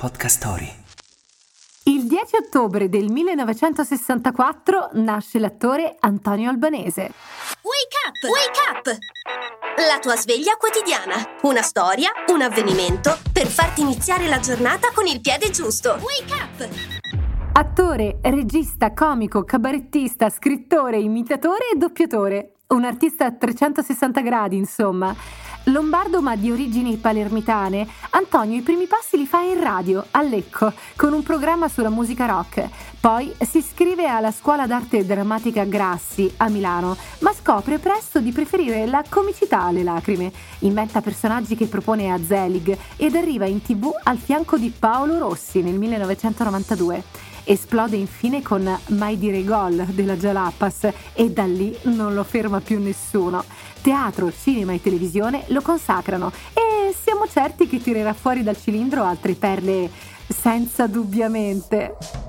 Podcast Story. Il 10 ottobre del 1964 nasce l'attore Antonio Albanese. Wake up! Wake up! La tua sveglia quotidiana. Una storia, un avvenimento per farti iniziare la giornata con il piede giusto. Wake up! Attore, regista, comico, cabarettista, scrittore, imitatore e doppiatore. Un artista a 360 gradi, insomma. Lombardo ma di origini palermitane, Antonio i primi passi li fa in radio, a Lecco, con un programma sulla musica rock. Poi si iscrive alla scuola d'arte drammatica Grassi, a Milano, ma scopre presto di preferire la comicità alle lacrime. Inventa personaggi che propone a Zelig ed arriva in tv al fianco di Paolo Rossi nel 1992. Esplode infine con Mai dire gol della Jalapas e da lì non lo ferma più nessuno. Teatro, cinema e televisione lo consacrano e siamo certi che tirerà fuori dal cilindro altre perle senza dubbiamente.